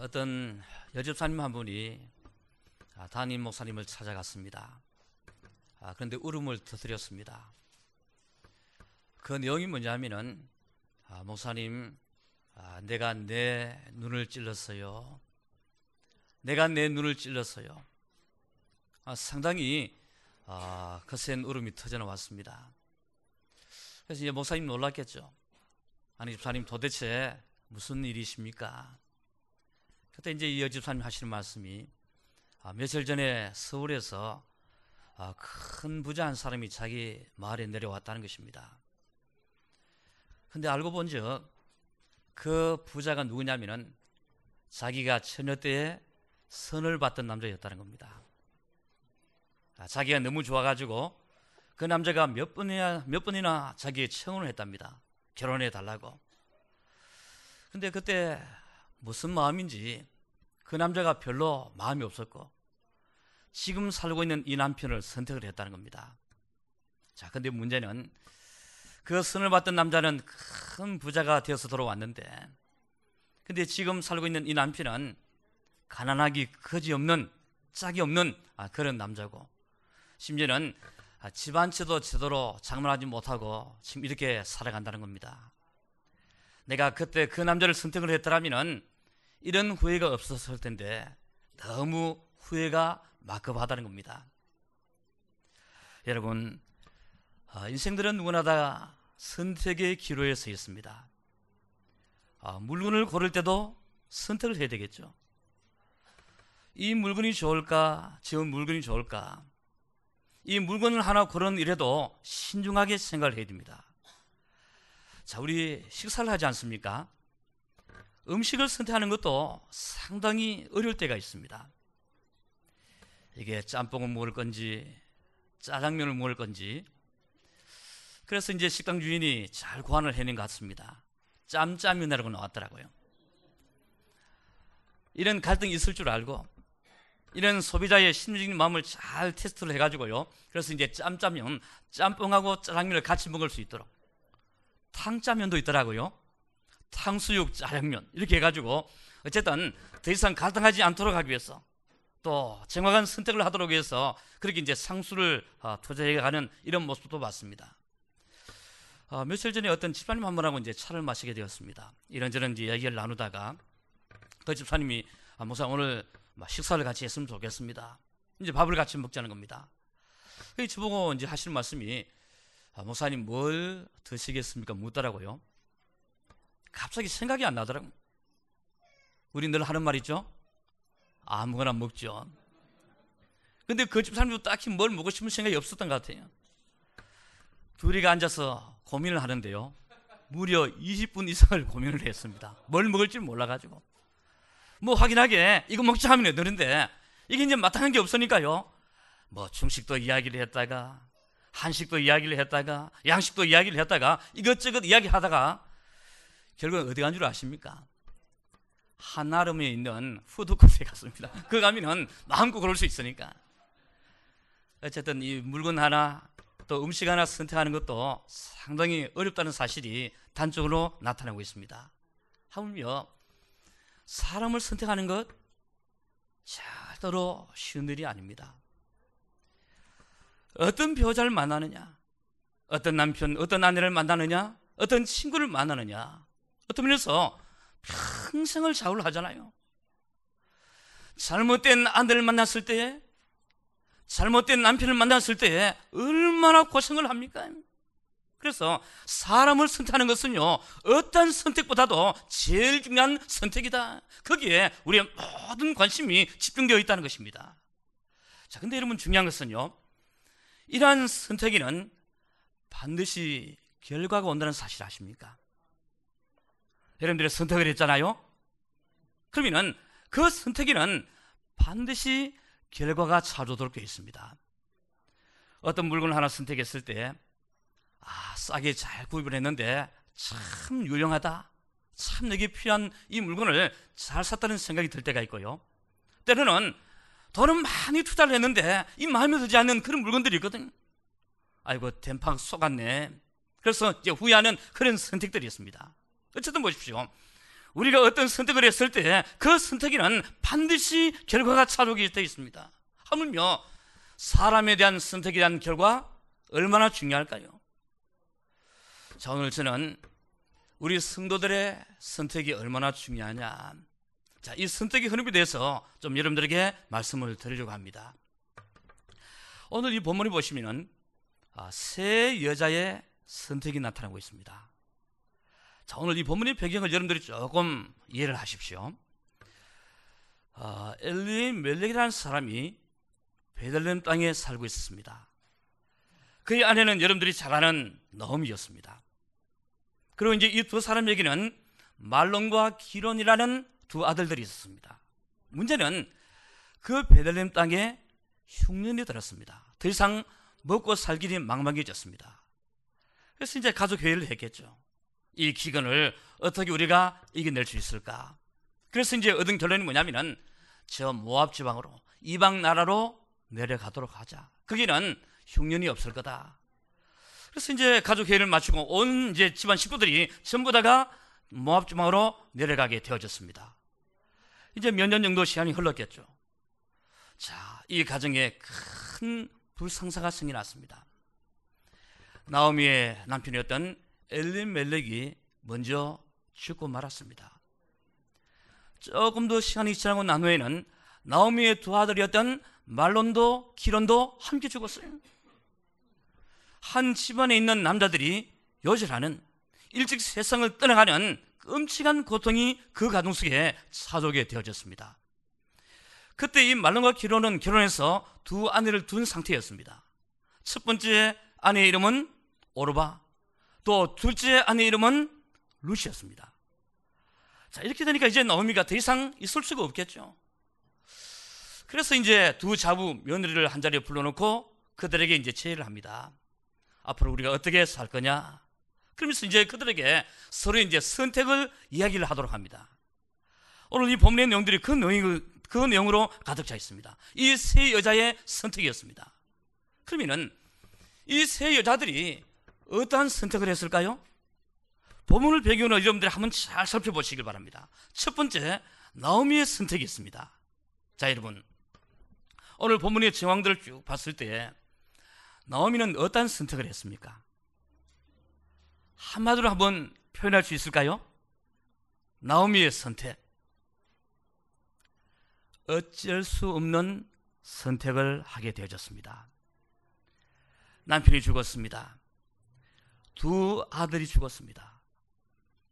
어떤 여집사님 한 분이 아, 담임 목사님을 찾아갔습니다. 아, 그런데 울음을 터뜨렸습니다. 그 내용이 뭐냐면은 아, 목사님, 아, 내가 내 눈을 찔렀어요. 내가 내 눈을 찔렀어요. 아, 상당히 아, 거센 울음이 터져 나왔습니다. 그래서 이제 목사님 놀랐겠죠. 아니 집사님 도대체 무슨 일이십니까? 그때 이제 이 여집사님 하시는 말씀이 아, 며칠 전에 서울에서 아, 큰 부자 한 사람이 자기 마을에 내려왔다는 것입니다. 근데 알고 본즉 그 부자가 누구냐면은 자기가 처녀 때에 선을 받던 남자였다는 겁니다. 아, 자기가 너무 좋아가지고 그 남자가 몇 번이나 몇 번이나 자기의 청혼을 했답니다. 결혼해 달라고. 근데 그때 무슨 마음인지 그 남자가 별로 마음이 없었고 지금 살고 있는 이 남편을 선택을 했다는 겁니다. 자, 근데 문제는 그 선을 받던 남자는 큰 부자가 되어서 돌아왔는데 근데 지금 살고 있는 이 남편은 가난하기 거지없는 짝이 없는 아, 그런 남자고 심지어는 아, 집안 채도 제대로 장만하지 못하고 지금 이렇게 살아간다는 겁니다. 내가 그때 그 남자를 선택을 했더라면 이런 후회가 없었을 텐데 너무 후회가 막급하다는 겁니다. 여러분, 아, 인생들은 누구나 다 선택의 기로에 서 있습니다. 아, 물건을 고를 때도 선택을 해야 되겠죠. 이 물건이 좋을까, 저 물건이 좋을까, 이 물건을 하나 고르는 일에도 신중하게 생각을 해야 됩니다. 자, 우리 식사를 하지 않습니까? 음식을 선택하는 것도 상당히 어려울 때가 있습니다. 이게 짬뽕을 먹을 건지, 짜장면을 먹을 건지. 그래서 이제 식당 주인이 잘 고안을 해낸 것 같습니다. 짬짜면이라고 나왔더라고요. 이런 갈등이 있을 줄 알고 이런 소비자의 심리적인 마음을 잘 테스트를 해가지고요. 그래서 이제 짬짜면, 짬뽕하고 짜장면을 같이 먹을 수 있도록. 탕짜면도 있더라고요. 탕수육, 짜장면. 이렇게 해가지고, 어쨌든 더 이상 갈등하지 않도록 하기 위해서 또 정확한 선택을 하도록 해서 그렇게 이제 상수를 어, 투자해가는 이런 모습도 봤습니다. 어, 며칠 전에 어떤 집사님 한 분하고 이제 차를 마시게 되었습니다. 이런저런 이제 이야기를 나누다가 그 집사님이 아, 목사 오늘 식사를 같이 했으면 좋겠습니다. 이제 밥을 같이 먹자는 겁니다. 저보고 이제 하시는 말씀이 아, 목사님 뭘 드시겠습니까? 묻더라고요. 갑자기 생각이 안 나더라고요. 우리 늘 하는 말 있죠? 아무거나 먹죠. 근데 그 집 사람도 딱히 뭘 먹고 싶은 생각이 없었던 것 같아요. 둘이가 앉아서 고민을 하는데요. 무려 20분 이상을 고민을 했습니다. 뭘 먹을지 몰라가지고. 뭐 확인하게 이거 먹자 하면 되는데 이게 이제 마땅한 게 없으니까요. 뭐 중식도 이야기를 했다가 한식도 이야기를 했다가 양식도 이야기를 했다가 이것저것 이야기하다가 결국 어디 간 줄 아십니까? 한아름에 있는 푸드코트에 갔습니다. 그 가면은 마음껏 그럴 수 있으니까. 어쨌든 이 물건 하나 또 음식 하나 선택하는 것도 상당히 어렵다는 사실이 단적으로 나타나고 있습니다. 하물며 사람을 선택하는 것 절대로 쉬운 일이 아닙니다. 어떤 배우자를 만나느냐, 어떤 남편, 어떤 아내를 만나느냐, 어떤 친구를 만나느냐, 어떤 면에서 평생을 좌우하잖아요. 잘못된 아내를 만났을 때에, 잘못된 남편을 만났을 때에 얼마나 고생을 합니까? 그래서 사람을 선택하는 것은요, 어떤 선택보다도 제일 중요한 선택이다. 거기에 우리의 모든 관심이 집중되어 있다는 것입니다. 자, 근데 여러분 중요한 것은요, 이러한 선택에는 반드시 결과가 온다는 사실 아십니까? 여러분들이 선택을 했잖아요? 그러면은 그 선택에는 반드시 결과가 찾아오도록 되어 있습니다. 어떤 물건을 하나 선택했을 때, 아, 싸게 잘 구입을 했는데 참 유용하다. 참 내게 필요한 이 물건을 잘 샀다는 생각이 들 때가 있고요. 때로는 돈은 많이 투자를 했는데 이 마음에 들지 않는 그런 물건들이 있거든요. 아이고, 댐팡 속았네. 그래서 이제 후회하는 그런 선택들이 있습니다. 어쨌든 보십시오. 우리가 어떤 선택을 했을 때 그 선택에는 반드시 결과가 찾아오게 되어 있습니다. 하물며 사람에 대한 선택에 대한 결과 얼마나 중요할까요? 자, 오늘 저는 우리 성도들의 선택이 얼마나 중요하냐. 자, 이 선택의 흐름에 대해서 좀 여러분들에게 말씀을 드리려고 합니다. 오늘 이 본문을 보시면은 아, 세 여자의 선택이 나타나고 있습니다. 자, 오늘 이 본문의 배경을 여러분들이 조금 이해를 하십시오. 어, 엘리 멜렉이라는 사람이 베들레헴 땅에 살고 있었습니다. 그의 아내는 여러분들이 잘 아는 너음이었습니다. 그리고 이제 이 두 사람에게는 말론과 기론이라는 두 아들들이 있었습니다. 문제는 그 베들레헴 땅에 흉년이 들었습니다. 더 이상 먹고 살 길이 망망해졌습니다. 그래서 이제 가족 회의를 했겠죠. 이 기근을 어떻게 우리가 이겨낼 수 있을까? 그래서 이제 얻은 결론이 뭐냐면은 저 모압 지방으로 이방 나라로 내려가도록 하자. 거기는 흉년이 없을 거다. 그래서 이제 가족 회의를 마치고 온 이제 집안 식구들이 전부 다가 모압 지방으로 내려가게 되어졌습니다. 이제 몇 년 정도 시간이 흘렀겠죠. 자, 이 가정에 큰 불상사가 생겨났습니다. 나오미의 남편이었던 엘리멜렉이 먼저 죽고 말았습니다. 조금 더 시간이 지나고 난 후에는 나오미의 두 아들이었던 말론도 기론도 함께 죽었어요. 한 집안에 있는 남자들이 요절하는 일찍 세상을 떠나가는 끔찍한 고통이 그 가정 속에 사족게 되어졌습니다. 그때 이 말론과 기론은 결혼해서 두 아내를 둔 상태였습니다. 첫 번째 아내의 이름은 오르바, 또 둘째 아내 이름은 루시였습니다. 자, 이렇게 되니까 이제 나오미가 더 이상 있을 수가 없겠죠. 그래서 이제 두 자부 며느리를 한 자리에 불러놓고 그들에게 이제 제의를 합니다. 앞으로 우리가 어떻게 살 거냐? 그러면서 이제 그들에게 서로 이제 선택을 이야기를 하도록 합니다. 오늘 이 본문의 내용들이 그 내용, 그 내용으로 가득 차 있습니다. 이 세 여자의 선택이었습니다. 그러면은 이 세 여자들이 어떠한 선택을 했을까요? 본문을 배경으로 여러분들이 한번 잘 살펴보시길 바랍니다. 첫 번째, 나오미의 선택이 있습니다. 자, 여러분. 오늘 본문의 정황들을 쭉 봤을 때 나오미는 어떤 선택을 했습니까? 한마디로 한번 표현할 수 있을까요? 나오미의 선택. 어쩔 수 없는 선택을 하게 되어졌습니다. 남편이 죽었습니다. 두 아들이 죽었습니다.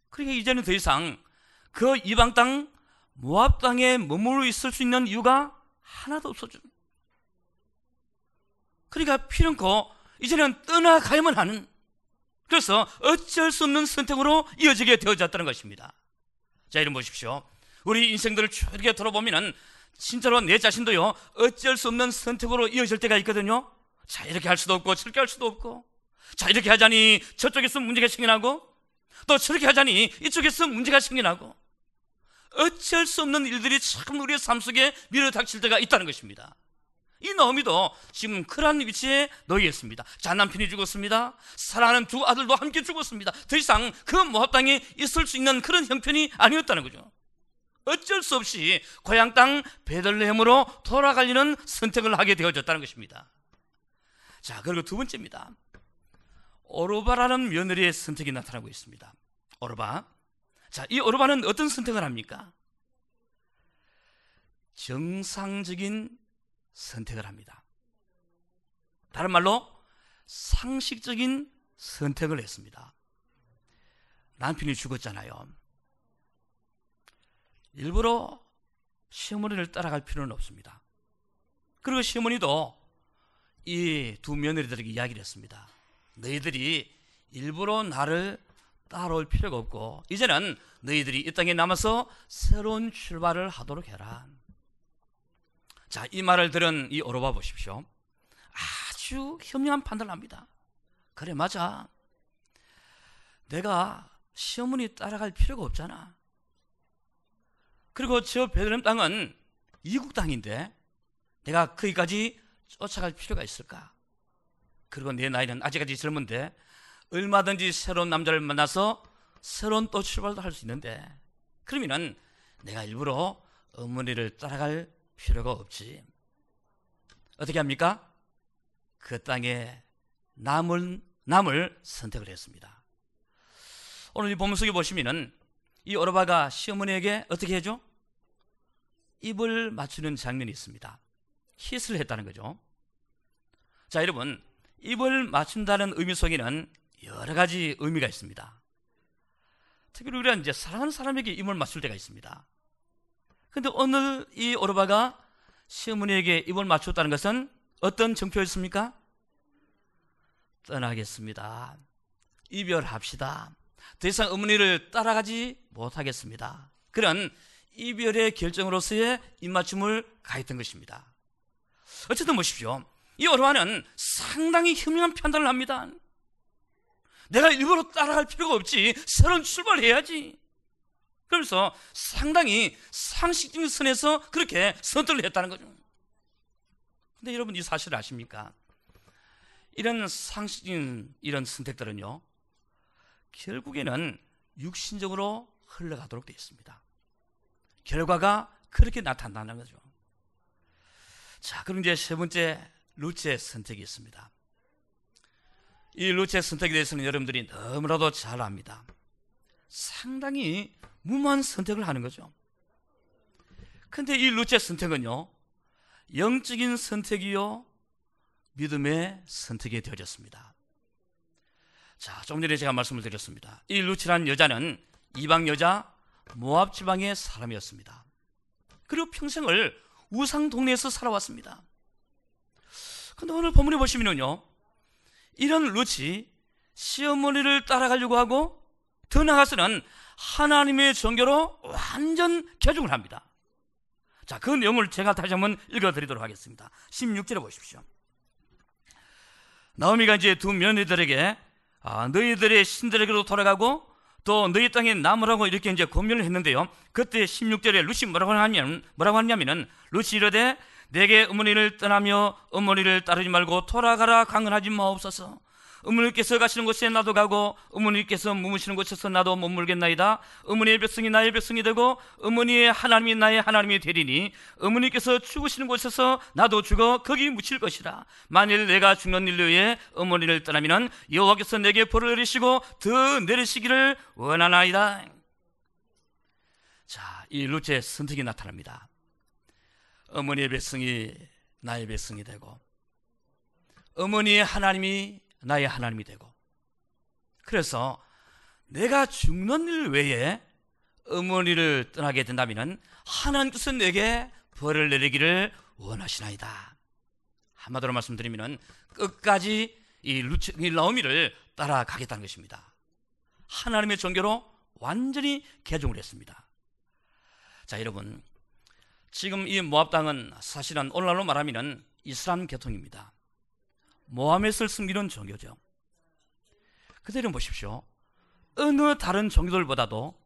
그러니까 이제는 더 이상 그 이방 땅 모압 땅에 머물러 있을 수 있는 이유가 하나도 없어져. 그러니까 피는코 이제는 떠나가야만 하는 그래서 어쩔 수 없는 선택으로 이어지게 되어졌다는 것입니다. 자, 이름 보십시오. 우리 인생들을 이렇게 돌아보면은 진짜로 내 자신도요, 어쩔 수 없는 선택으로 이어질 때가 있거든요. 자, 이렇게 할 수도 없고, 저렇게 할 수도 없고. 자, 이렇게 하자니 저쪽에서 문제가 생겨나고, 또 저렇게 하자니 이쪽에서 문제가 생겨나고, 어쩔 수 없는 일들이 참 우리의 삶 속에 밀어닥칠 때가 있다는 것입니다. 이 너미도 지금 그러한 위치에 놓여 있습니다. 자, 남편이 죽었습니다. 사랑하는 두 아들도 함께 죽었습니다. 더 이상 그 모압 땅에 있을 수 있는 그런 형편이 아니었다는 거죠. 어쩔 수 없이 고향 땅 베들레헴으로 돌아가려는 선택을 하게 되어졌다는 것입니다. 자, 그리고 두 번째입니다. 오르바라는 며느리의 선택이 나타나고 있습니다. 오르바. 자, 이 오르바는 어떤 선택을 합니까? 정상적인 선택을 합니다. 다른 말로 상식적인 선택을 했습니다. 남편이 죽었잖아요. 일부러 시어머니를 따라갈 필요는 없습니다. 그리고 시어머니도 이 두 며느리들에게 이야기를 했습니다. 너희들이 일부러 나를 따라올 필요가 없고 이제는 너희들이 이 땅에 남아서 새로운 출발을 하도록 해라. 자, 이 말을 들은 이 오로바 보십시오. 아주 현명한 판단을 합니다. 그래, 맞아. 내가 시어머니 따라갈 필요가 없잖아. 그리고 저 베들렘 땅은 이국 땅인데 내가 거기까지 쫓아갈 필요가 있을까? 그리고 내 나이는 아직까지 젊은데 얼마든지 새로운 남자를 만나서 새로운 또 출발도 할 수 있는데 그러면은 내가 일부러 어머니를 따라갈 필요가 없지. 어떻게 합니까? 그 땅에 남을, 남을 선택을 했습니다. 오늘 이 본문 속에 보시면은 이 오르바가 시어머니에게 어떻게 해줘? 입을 맞추는 장면이 있습니다. 키스를 했다는 거죠. 자, 여러분, 입을 맞춘다는 의미 속에는 여러 가지 의미가 있습니다. 특별히 우리가 이제 사랑하는 사람에게 입을 맞출 때가 있습니다. 근데 오늘 이 오르바가 시어머니에게 입을 맞췄다는 것은 어떤 정표였습니까? 떠나겠습니다. 이별합시다. 더 이상 어머니를 따라가지 못하겠습니다. 그런 이별의 결정으로서의 입맞춤을 가했던 것입니다. 어쨌든 보십시오. 이 오르바는 상당히 현명한 판단을 합니다. 내가 일부러 따라갈 필요가 없지. 새로운 출발해야지. 그러면서 상당히 상식적인 선에서 그렇게 선택을 했다는 거죠. 근데 여러분 이 사실을 아십니까? 이런 상식적인 이런 선택들은요, 결국에는 육신적으로 흘러가도록 되어 있습니다. 결과가 그렇게 나타난다는 거죠. 자, 그럼 이제 세 번째 루츠의 선택이 있습니다. 이 루츠의 선택에 대해서는 여러분들이 너무나도 잘 압니다. 상당히 무모한 선택을 하는 거죠. 근데 이 루츠의 선택은요, 영적인 선택이요, 믿음의 선택이 되어졌습니다. 자, 좀 전에 제가 말씀을 드렸습니다. 이 루츠라는 여자는 이방 여자 모압 지방의 사람이었습니다. 그리고 평생을 우상 동네에서 살아왔습니다. 근데 오늘 본문에 보시면요. 이런 루치 시어머니를 따라가려고 하고 더 나아가서는 하나님의 종교로 완전 개종을 합니다. 자, 그 내용을 제가 다시 한번 읽어드리도록 하겠습니다. 16절에 보십시오. 나오미가 이제 두 며느리들에게 아, 너희들의 신들에게로 돌아가고 또 너희 땅에 남으라고 이렇게 이제 권면을 했는데요. 그때 16절에 루시 뭐라고 하냐면 뭐라고 하냐면은 루시 이르되 내게 어머니를 떠나며 어머니를 따르지 말고 돌아가라 강은하지 마옵소서. 어머니께서 가시는 곳에 나도 가고 어머니께서 머무시는 곳에서 나도 머물겠나이다. 어머니의 백성이 나의 백성이 되고 어머니의 하나님이 나의 하나님이 되리니 어머니께서 죽으시는 곳에서 나도 죽어 거기 묻힐 것이라. 만일 내가 죽는 일로 에 어머니를 떠나면 여호와께서 내게 벌을 내리시고 더 내리시기를 원하나이다. 자, 이 루츠의 선택이 나타납니다. 어머니의 백성이 나의 백성이 되고 어머니의 하나님이 나의 하나님이 되고 그래서 내가 죽는 일 외에 어머니를 떠나게 된다면 하나님께서 내게 벌을 내리기를 원하시나이다. 한마디로 말씀드리면 끝까지 이 루치, 이 라오미를 따라가겠다는 것입니다. 하나님의 종교로 완전히 개종을 했습니다. 자, 여러분. 지금 이 모압 땅은 사실은 오늘날로 말하면 이슬람 계통입니다. 모하메스를 숨기는 종교죠. 그대로 보십시오. 어느 다른 종교들보다도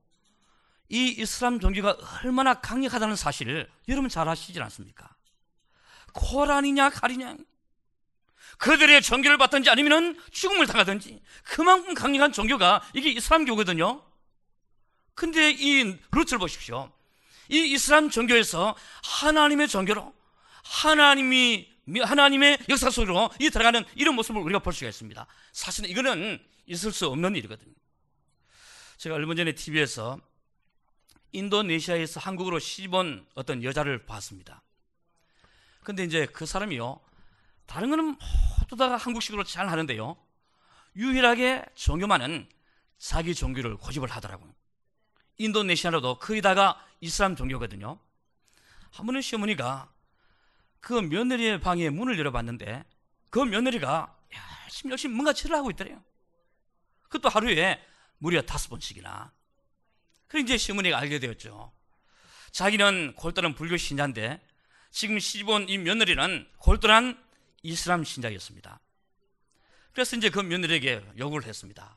이 이슬람 종교가 얼마나 강력하다는 사실을 여러분 잘 아시지 않습니까? 코란이냐 칼이냐 그들의 종교를 받든지 아니면 죽음을 당하든지 그만큼 강력한 종교가 이게 이슬람 교거든요. 근데 이 루트를 보십시오. 이 이슬람 종교에서 하나님의 종교로 하나님이 하나님의 역사 속으로 이 들어가는 이런 모습을 우리가 볼 수가 있습니다. 사실은 이거는 있을 수 없는 일이거든요. 제가 얼마 전에 TV에서 인도네시아에서 한국으로 시집 온 어떤 여자를 봤습니다. 근데 이제 그 사람이요. 다른 거는 모두 다 한국식으로 잘 하는데요. 유일하게 종교만은 자기 종교를 고집을 하더라고요. 인도네시아로도 거의 다가 이슬람 종교거든요. 한 번은 시어머니가 그 며느리의 방에 문을 열어봤는데 그 며느리가 열심히 열심히 뭔가 치를 하고 있더래요. 그것도 하루에 무려 다섯 번씩이나. 그래 이제 시어머니가 알게 되었죠. 자기는 골똘한 불교 신자인데 지금 시집온 이 며느리는 골똘한 이슬람 신자였습니다. 그래서 이제 그 며느리에게 요구를 했습니다.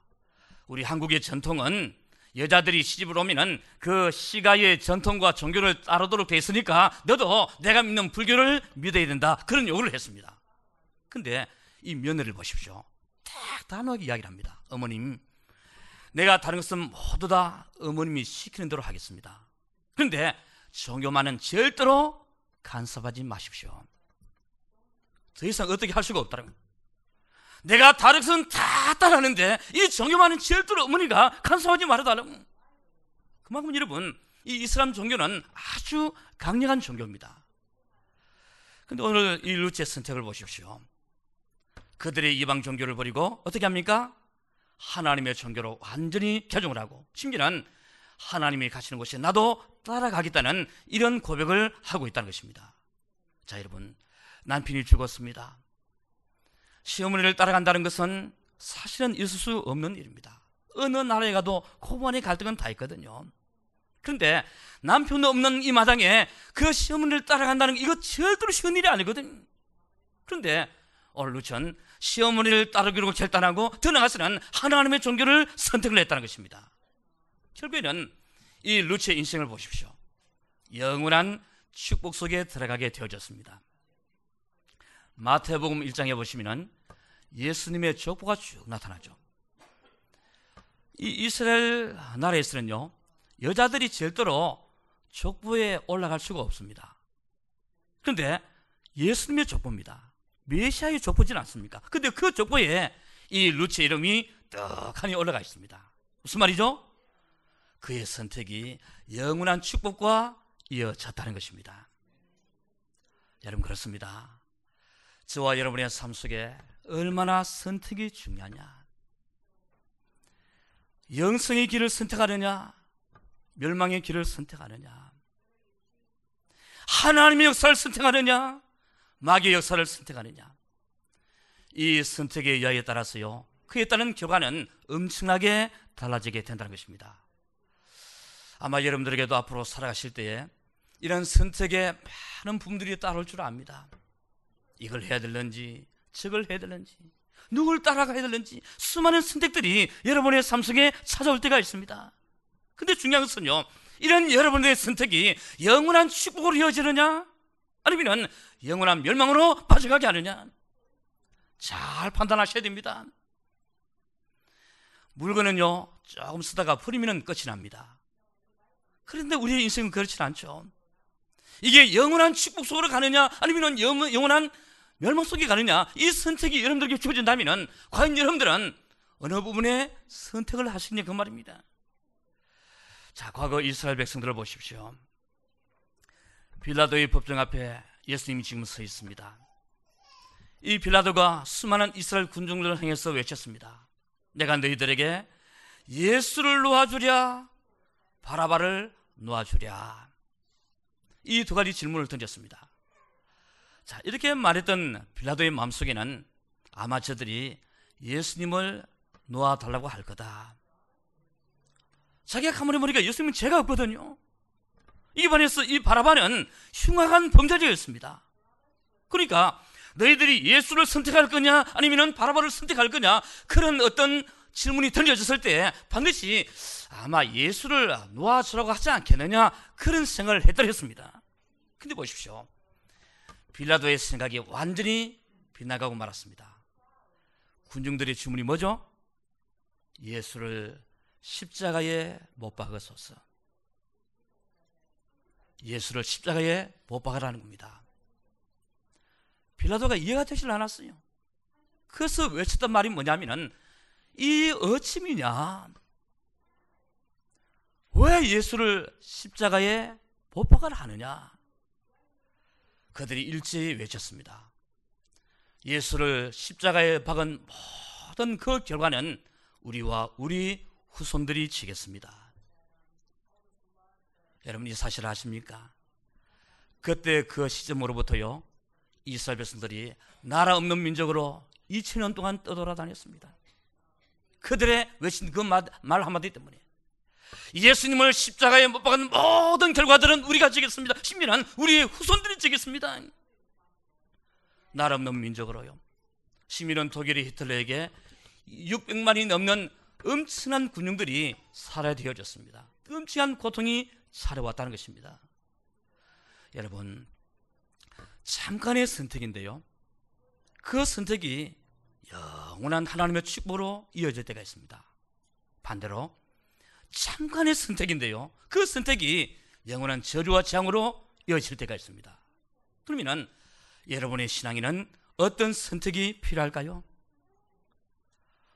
우리 한국의 전통은 여자들이 시집을 오면은 그 시가의 전통과 종교를 따르도록 돼 있으니까 너도 내가 믿는 불교를 믿어야 된다. 그런 요구를 했습니다. 근데 이 며느리를 보십시오. 딱 단호하게 이야기를 합니다. 어머님, 내가 다른 것은 모두 다 어머님이 시키는 대로 하겠습니다. 그런데 종교만은 절대로 간섭하지 마십시오. 더 이상 어떻게 할 수가 없다는. 내가 다른 다 따라하는데 이 종교만은 절대로 어머니가 간섭하지 말아달라고. 그만큼 여러분 이 이슬람 종교는 아주 강력한 종교입니다. 근데 오늘 이 루츠의 선택을 보십시오. 그들의 이방 종교를 버리고 어떻게 합니까? 하나님의 종교로 완전히 개종을 하고 심지어는 하나님이 가시는 곳에 나도 따라가겠다는 이런 고백을 하고 있다는 것입니다. 자, 여러분. 남편이 죽었습니다. 시어머니를 따라간다는 것은 사실은 있을 수 없는 일입니다. 어느 나라에 가도 고부간의 갈등은 다 있거든요. 그런데 남편 없는 이 마당에 그 시어머니를 따라간다는 이거 절대로 쉬운 일이 아니거든. 그런데 오늘 루천 시어머니를 따르기로 결단하고 더 나아가서는 하나님의 종교를 선택을 했다는 것입니다. 결국에는 이 루치의 인생을 보십시오. 영원한 축복 속에 들어가게 되어졌습니다. 마태복음 1장에 보시면 예수님의 족보가 쭉 나타나죠. 이 이스라엘 나라에서는요, 여자들이 절대로 족보에 올라갈 수가 없습니다. 그런데 예수님의 족보입니다. 메시아의 족보지 않습니까? 근데 그 족보에 이 루치의 이름이 떡하니 올라가 있습니다. 무슨 말이죠? 그의 선택이 영원한 축복과 이어졌다는 것입니다. 여러분 그렇습니다. 저와 여러분의 삶 속에 얼마나 선택이 중요하냐. 영성의 길을 선택하느냐, 멸망의 길을 선택하느냐, 하나님의 역사를 선택하느냐, 마귀의 역사를 선택하느냐. 이 선택의 여하에 따라서요, 그에 따른 결과는 엄청나게 달라지게 된다는 것입니다. 아마 여러분들에게도 앞으로 살아가실 때에 이런 선택에 많은 부분들이 따라올 줄 압니다. 이걸 해야 될는지, 저걸 해야 될는지, 누굴 따라가야 될는지 수많은 선택들이 여러분의 삶 속에 찾아올 때가 있습니다. 근데 중요한 것은요, 이런 여러분의 선택이 영원한 축복으로 이어지느냐, 아니면 영원한 멸망으로 빠져가게 하느냐, 잘 판단하셔야 됩니다. 물건은요, 조금 쓰다가 버리면 끝이 납니다. 그런데 우리의 인생은 그렇지 않죠. 이게 영원한 축복 속으로 가느냐, 아니면 영원한 멸망 속에 가느냐, 이 선택이 여러분들에게 주어진다면, 과연 여러분들은 어느 부분에 선택을 하시느냐, 그 말입니다. 자, 과거 이스라엘 백성들을 보십시오. 빌라도의 법정 앞에 예수님이 지금 서 있습니다. 이 빌라도가 수많은 이스라엘 군중들을 향해서 외쳤습니다. 내가 너희들에게 예수를 놓아주랴, 바라바를 놓아주랴. 이 두 가지 질문을 던졌습니다. 자, 이렇게 말했던 빌라도의 마음속에는 아마 저들이 예수님을 놓아달라고 할 거다. 자기가 가만히 보니까 예수님은 죄가 없거든요. 이 반에서 이 바라바는 흉악한 범죄자였습니다. 그러니까 너희들이 예수를 선택할 거냐 아니면 바라바를 선택할 거냐 그런 어떤 질문이 던져졌을 때 반드시 아마 예수를 놓아주라고 하지 않겠느냐 그런 생각을 했더랬습니다. 근데 보십시오. 빌라도의 생각이 완전히 빗나가고 말았습니다. 군중들의 주문이 뭐죠? 예수를 십자가에 못 박으소서. 예수를 십자가에 못 박으라는 겁니다. 빌라도가 이해가 되질 않았어요. 그래서 외쳤던 말이 뭐냐면은 이 어침이냐? 왜 예수를 십자가에 보박을 하느냐? 그들이 일제히 외쳤습니다. 예수를 십자가에 박은 모든 그 결과는 우리와 우리 후손들이 지겠습니다. 여러분 이 사실 아십니까? 그때 그 시점으로부터요 이스라엘 백성들이 나라 없는 민족으로 2000년 동안 떠돌아다녔습니다. 그들의 외친 그 말 한마디 때문에 예수님을 십자가에 못 박은 모든 결과들은 우리가 지겠습니다. 심지어는 우리의 후손들이 지겠습니다. 나라 없는 민족으로요. 시민은 독일의 히틀러에게 600만이 넘는 엄청난 군용들이 살아야 되어졌습니다. 끔찍한 고통이 살아왔다는 것입니다. 여러분, 잠깐의 선택인데요. 그 선택이 영원한 하나님의 축복으로 이어질 때가 있습니다. 반대로 잠깐의 선택인데요. 그 선택이 영원한 저주와 재앙으로 이어질 때가 있습니다. 그러면 여러분의 신앙에는 어떤 선택이 필요할까요?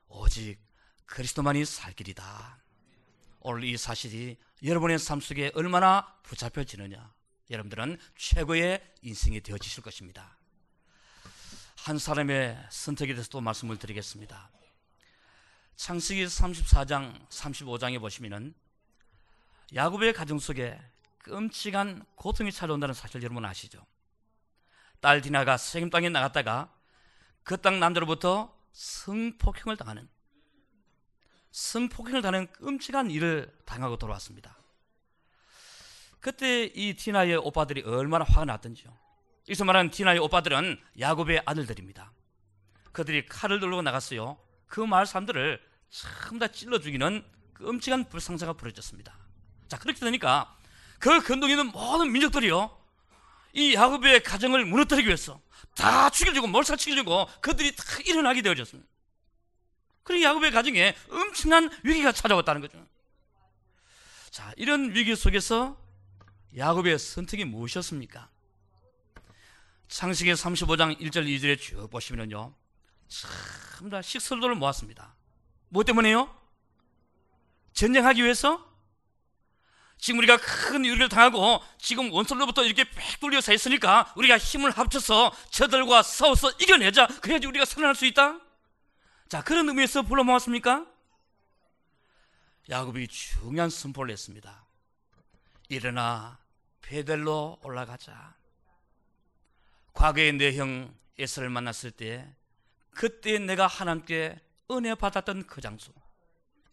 오직 그리스도만이 살 길이다. 오늘 이 사실이 여러분의 삶 속에 얼마나 붙잡혀지느냐. 여러분들은 최고의 인생이 되어지실 것입니다. 한 사람의 선택에 대해서 또 말씀을 드리겠습니다. 창세기 34장, 35장에 보시면은 야곱의 가정 속에 끔찍한 고통이 찾아온다는 사실 여러분 아시죠? 딸 디나가 세겜 땅에 나갔다가 그 땅 남자로부터 성폭행을 당하는 성폭행을 당하는 끔찍한 일을 당하고 돌아왔습니다. 그때 이 디나의 오빠들이 얼마나 화가 났던지요. 여기서 말하는 디나의 오빠들은 야곱의 아들들입니다. 그들이 칼을 들고 나갔어요. 그 마을 사람들을 전부 다 찔러 죽이는 끔찍한 불상사가 벌어졌습니다. 자, 그렇게 되니까 그 근동에 있는 모든 민족들이요. 이 야곱의 가정을 무너뜨리기 위해서 다 죽여주고 몰살시켜주고 그들이 다 일어나게 되어졌습니다. 그리고 야곱의 가정에 엄청난 위기가 찾아왔다는 거죠. 자, 이런 위기 속에서 야곱의 선택이 무엇이었습니까? 창세기 35장 1절 2절에 쭉 보시면요. 참 다 식설도를 모았습니다. 뭐 때문에요? 전쟁하기 위해서? 지금 우리가 큰 위기를 당하고 지금 원설로부터 이렇게 빽 뚫려서 있으니까 우리가 힘을 합쳐서 저들과 싸워서 이겨내자. 그래야지 우리가 살아날 수 있다. 자, 그런 의미에서 불러 모았습니까? 야곱이 중요한 선포를 했습니다. 일어나 베델로 올라가자. 과거에 내형 에서를 만났을 때 그때 내가 하나님께 은혜 받았던 그 장소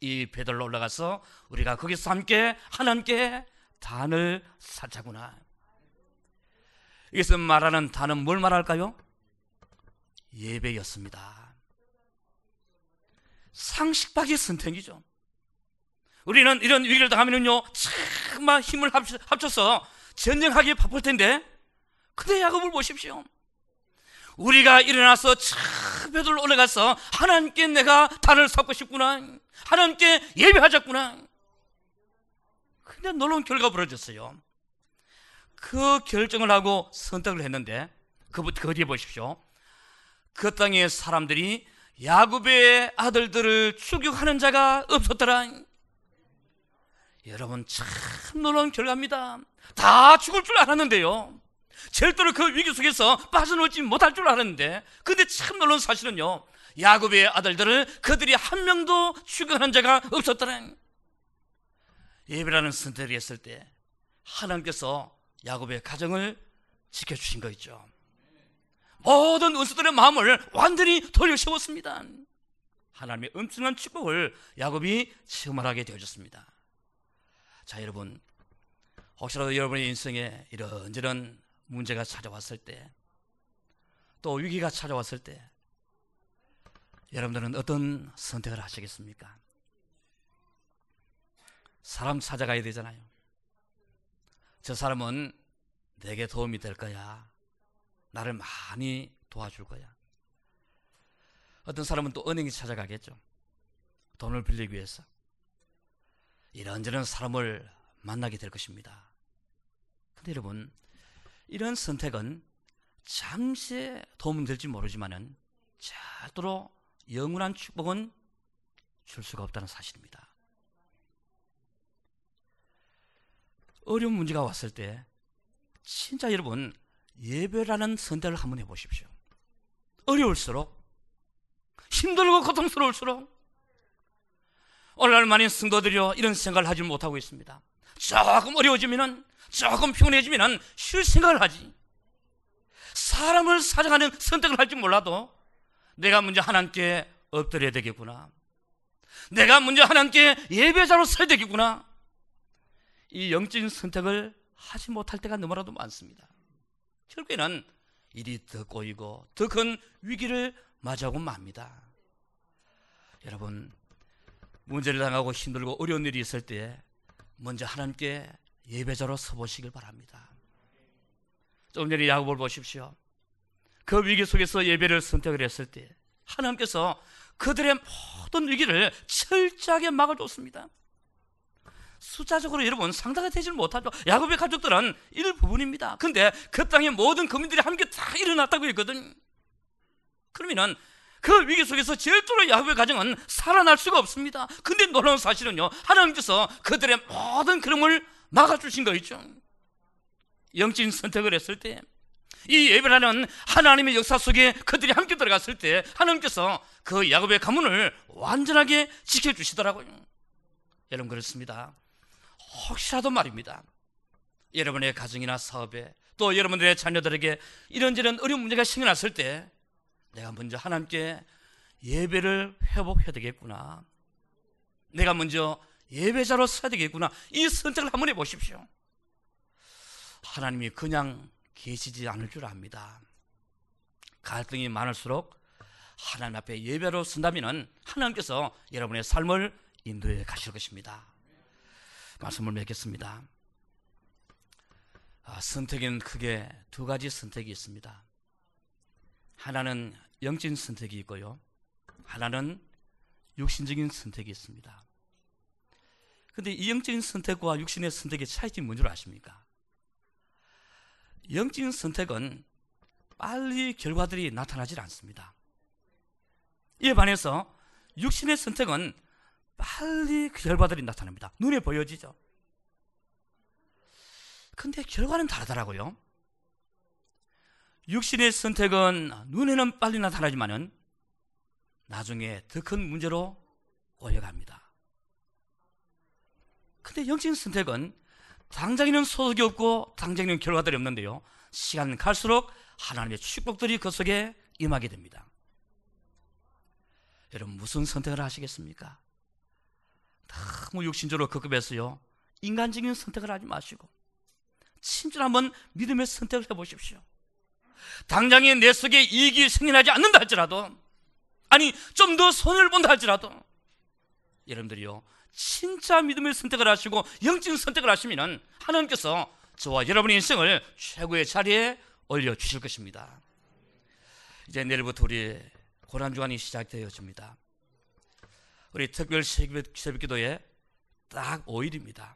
이 베델로 올라가서 우리가 거기서 함께 하나님께 단을 쌓자구나. 여기서 말하는 단은 뭘 말할까요? 예배였습니다. 상식밖의 선택이죠. 우리는 이런 위기를 당하면요, 정말 힘을 합쳐서 전쟁하기에 바쁠 텐데, 근데 야곱을 보십시오. 우리가 일어나서 차배들 올라가서 하나님께 내가 단을 쌓고 싶구나. 하나님께 예배하자꾸나. 근데 놀라운 결과가 벌어졌어요. 그 결정을 하고 선택을 했는데 그부터 그 뒤에 보십시오. 그 땅의 사람들이 야곱의 아들들을 추격하는 자가 없었더라. 여러분 참 놀라운 결과입니다. 다 죽을 줄 알았는데요. 절대로 그 위기 속에서 빠져나오지 못할 줄 알았는데 근데 참 놀라운 사실은요. 야곱의 아들들을 그들이 한 명도 추격하는 자가 없었더라. 예배라는 선택을 했을 때 하나님께서 야곱의 가정을 지켜주신 거 있죠. 모든 원수들의 마음을 완전히 돌려세웠습니다. 하나님의 엄청난 축복을 야곱이 체험하게 되어졌습니다. 자, 여러분. 혹시라도 여러분의 인생에 이런저런 문제가 찾아왔을 때, 또 위기가 찾아왔을 때, 여러분들은 어떤 선택을 하시겠습니까? 사람 찾아가야 되잖아요. 저 사람은 내게 도움이 될 거야. 나를 많이 도와줄 거야. 어떤 사람은 또 은행에 찾아가겠죠. 돈을 빌리기 위해서. 이런저런 사람을 만나게 될 것입니다. 근데 여러분, 이런 선택은 잠시 도움은 될지 모르지만은 절대로 영원한 축복은 줄 수가 없다는 사실입니다. 어려운 문제가 왔을 때 진짜 여러분 예배라는 선택을 한번 해보십시오. 어려울수록 힘들고 고통스러울수록 오늘날 많은 성도들이요 이런 생각을 하지 못하고 있습니다. 조금 어려워지면은 조금 피곤해지면은 쉴 생각을 하지. 사람을 사랑하는 선택을 할지 몰라도 내가 먼저 하나님께 엎드려야 되겠구나. 내가 먼저 하나님께 예배자로 서야 되겠구나. 이 영적인 선택을 하지 못할 때가 너무나도 많습니다. 결국에는 일이 더 꼬이고 더 큰 위기를 맞이하고 맙니다. 여러분, 문제를 당하고 힘들고 어려운 일이 있을 때 먼저 하나님께 예배자로 서보시길 바랍니다. 좀 전에 야곱을 보십시오. 그 위기 속에서 예배를 선택을 했을 때 하나님께서 그들의 모든 위기를 철저하게 막아줬습니다. 숫자적으로 여러분 상대가 되질 못하죠. 야곱의 가족들은 일부분입니다. 근데 그 땅의 모든 국민들이 함께 다 일어났다고 했거든. 그러면은 그 위기 속에서 절대로 야곱의 가정은 살아날 수가 없습니다. 근데 놀라운 사실은요. 하나님께서 그들의 모든 그름을 막아주신 거 있죠. 영적인 선택을 했을 때 이 예배라는 하나님의 역사 속에 그들이 함께 들어갔을 때 하나님께서 그 야곱의 가문을 완전하게 지켜주시더라고요. 여러분 그렇습니다. 혹시라도 말입니다. 여러분의 가정이나 사업에 또 여러분들의 자녀들에게 이런저런 어려운 문제가 생겨났을 때 내가 먼저 하나님께 예배를 회복해야 되겠구나. 내가 먼저 예배자로 서야 되겠구나. 이 선택을 한번 해보십시오. 하나님이 그냥 계시지 않을 줄 압니다. 갈등이 많을수록 하나님 앞에 예배로 쓴다면 하나님께서 여러분의 삶을 인도해 가실 것입니다. 말씀을 맺겠습니다. 아, 선택에는 크게 두 가지 선택이 있습니다. 하나는 영적인 선택이 있고요. 하나는 육신적인 선택이 있습니다. 근데 이 영적인 선택과 육신의 선택의 차이점이 뭔지 아십니까? 영적인 선택은 빨리 결과들이 나타나질 않습니다. 이에 반해서 육신의 선택은 빨리 그 결과들이 나타납니다. 눈에 보여지죠. 근데 결과는 다르더라고요. 육신의 선택은 눈에는 빨리 나타나지만은 나중에 더 큰 문제로 오해갑니다. 근데 영적인 선택은 당장에는 소득이 없고 당장에는 결과들이 없는데요. 시간 갈수록 하나님의 축복들이 그 속에 임하게 됩니다. 여러분 무슨 선택을 하시겠습니까? 너무 육신적으로 급급해서요. 인간적인 선택을 하지 마시고 진짜 한번 믿음의 선택을 해보십시오. 당장에 내 속에 이익이 생겨나지 않는다 할지라도 아니 좀 더 손해를 본다 할지라도 여러분들이요 진짜 믿음의 선택을 하시고 영적인 선택을 하시면 하나님께서 저와 여러분의 인생을 최고의 자리에 올려주실 것입니다. 이제 내일부터 우리 고난주간이 시작되어집니다. 우리 특별 새벽 기도에 딱 5일입니다.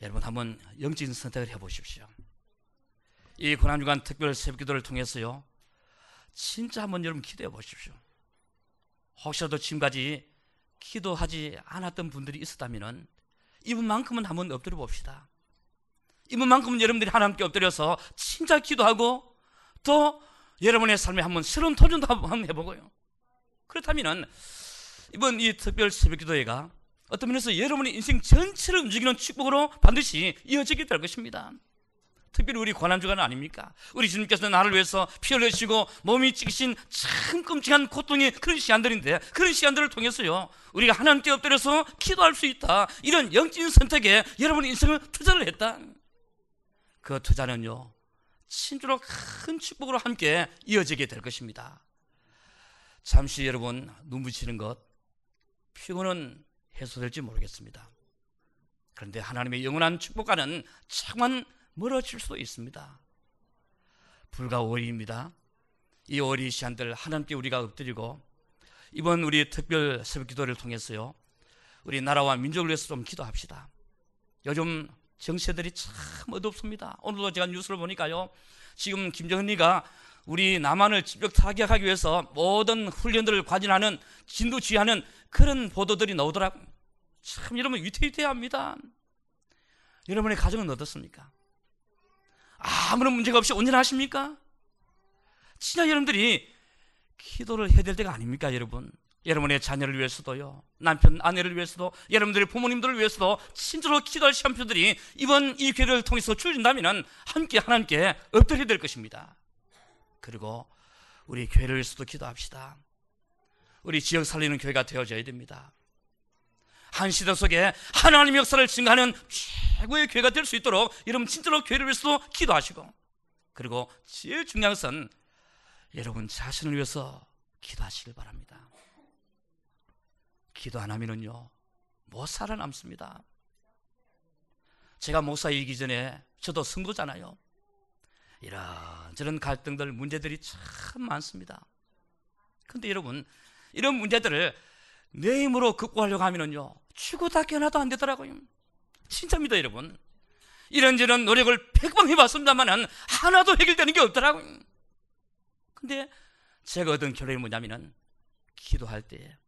여러분 한번 영적인 선택을 해보십시오. 이 고난주간 특별 새벽 기도를 통해서요 진짜 한번 여러분 기도해 보십시오. 혹시라도 지금까지 기도하지 않았던 분들이 있었다면 이분만큼은 한번 엎드려 봅시다. 이분만큼은 여러분들이 하나님께 엎드려서 진짜 기도하고 또 여러분의 삶에 한번 새로운 도전도 한번 해보고요. 그렇다면 이번 이 특별 새벽 기도회가 어떤 면에서 여러분의 인생 전체를 움직이는 축복으로 반드시 이어지게 될 것입니다. 특별히 우리 고난주간 아닙니까? 우리 주님께서 나를 위해서 피 흘리시고 몸이 찢기신 참 끔찍한 고통의 그런 시간들인데 그런 시간들을 통해서요 우리가 하나님께 엎드려서 기도할 수 있다. 이런 영적인 선택에 여러분의 인생을 투자를 했다. 그 투자는요 진주로 큰 축복으로 함께 이어지게 될 것입니다. 잠시 여러분 눈부시는 것 피곤은 해소될지 모르겠습니다. 그런데 하나님의 영원한 축복과는 차관 멀어질 수도 있습니다. 불과 5일입니다. 이 5일 시간들 하나님께 우리가 엎드리고 이번 우리 특별 새벽 기도를 통해서요. 우리 나라와 민족을 위해서 좀 기도합시다. 요즘 정세들이 참 어둡습니다. 오늘도 제가 뉴스를 보니까요. 지금 김정은이가 우리 남한을 직접 타격하기 위해서 모든 훈련들을 과진하는 진두지휘하는 그런 보도들이 나오더라고요. 참 여러분 위태위태합니다. 여러분의 가정은 어떻습니까? 아무런 문제가 없이 온전하십니까? 진짜 여러분들이 기도를 해야 될 때가 아닙니까, 여러분? 여러분의 자녀를 위해서도요, 남편, 아내를 위해서도, 여러분들의 부모님들을 위해서도 친절로 기도할 시간표들이 이번 이 기회를 통해서 주어진다면 함께 하나님께 엎드려야 될 것입니다. 그리고 우리 교회를 위해서도 기도합시다. 우리 지역 살리는 교회가 되어져야 됩니다. 한 시대 속에 하나님의 역사를 증가하는 최고의 교회가 될 수 있도록 여러분 진짜로 교회를 위해서도 기도하시고 그리고 제일 중요한 것은 여러분 자신을 위해서 기도하시길 바랍니다. 기도 안 하면은요 못 살아남습니다. 제가 목사이기 전에 저도 승도잖아요. 이런저런 갈등들 문제들이 참 많습니다. 근데 여러분 이런 문제들을 내 힘으로 극복하려고 하면은요 죽어다 깨어나도 안 되더라고요. 진짜입니다 여러분. 이런저런 노력을 백번 해봤습니다만은 하나도 해결되는 게 없더라고요. 근데 제가 얻은 결론이 뭐냐면은 기도할 때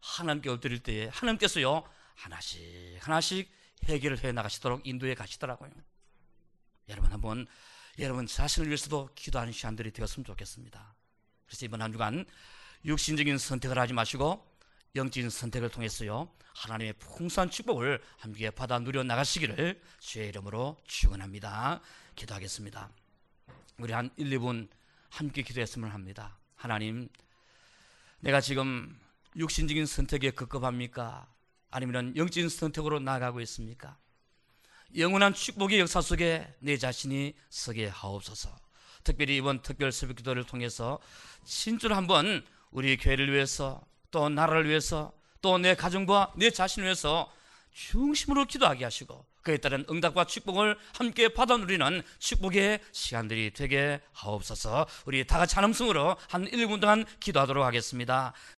하나님께 엎드릴 때 하나님께서요 하나씩 하나씩 해결을 해 나가시도록 인도해 가시더라고요. 여러분 한번 여러분 자신을 위해서도 기도하는 시간들이 되었으면 좋겠습니다. 그래서 이번 한 주간 육신적인 선택을 하지 마시고 영적인 선택을 통해서요 하나님의 풍성한 축복을 함께 받아 누려 나가시기를 주의 이름으로 축원합니다. 기도하겠습니다. 우리 한 1, 2분 함께 기도했으면 합니다. 하나님, 내가 지금 육신적인 선택에 급급합니까? 아니면 영적인 선택으로 나아가고 있습니까? 영원한 축복의 역사 속에 내 자신이 서게 하옵소서. 특별히 이번 특별 새벽 기도를 통해서 진주로 한번 우리 교회를 위해서 또 나라를 위해서 또 내 가정과 내 자신을 위해서 중심으로 기도하게 하시고 그에 따른 응답과 축복을 함께 받아 누리는 축복의 시간들이 되게 하옵소서. 우리 다 같이 한 음성으로 한 1분 동안 기도하도록 하겠습니다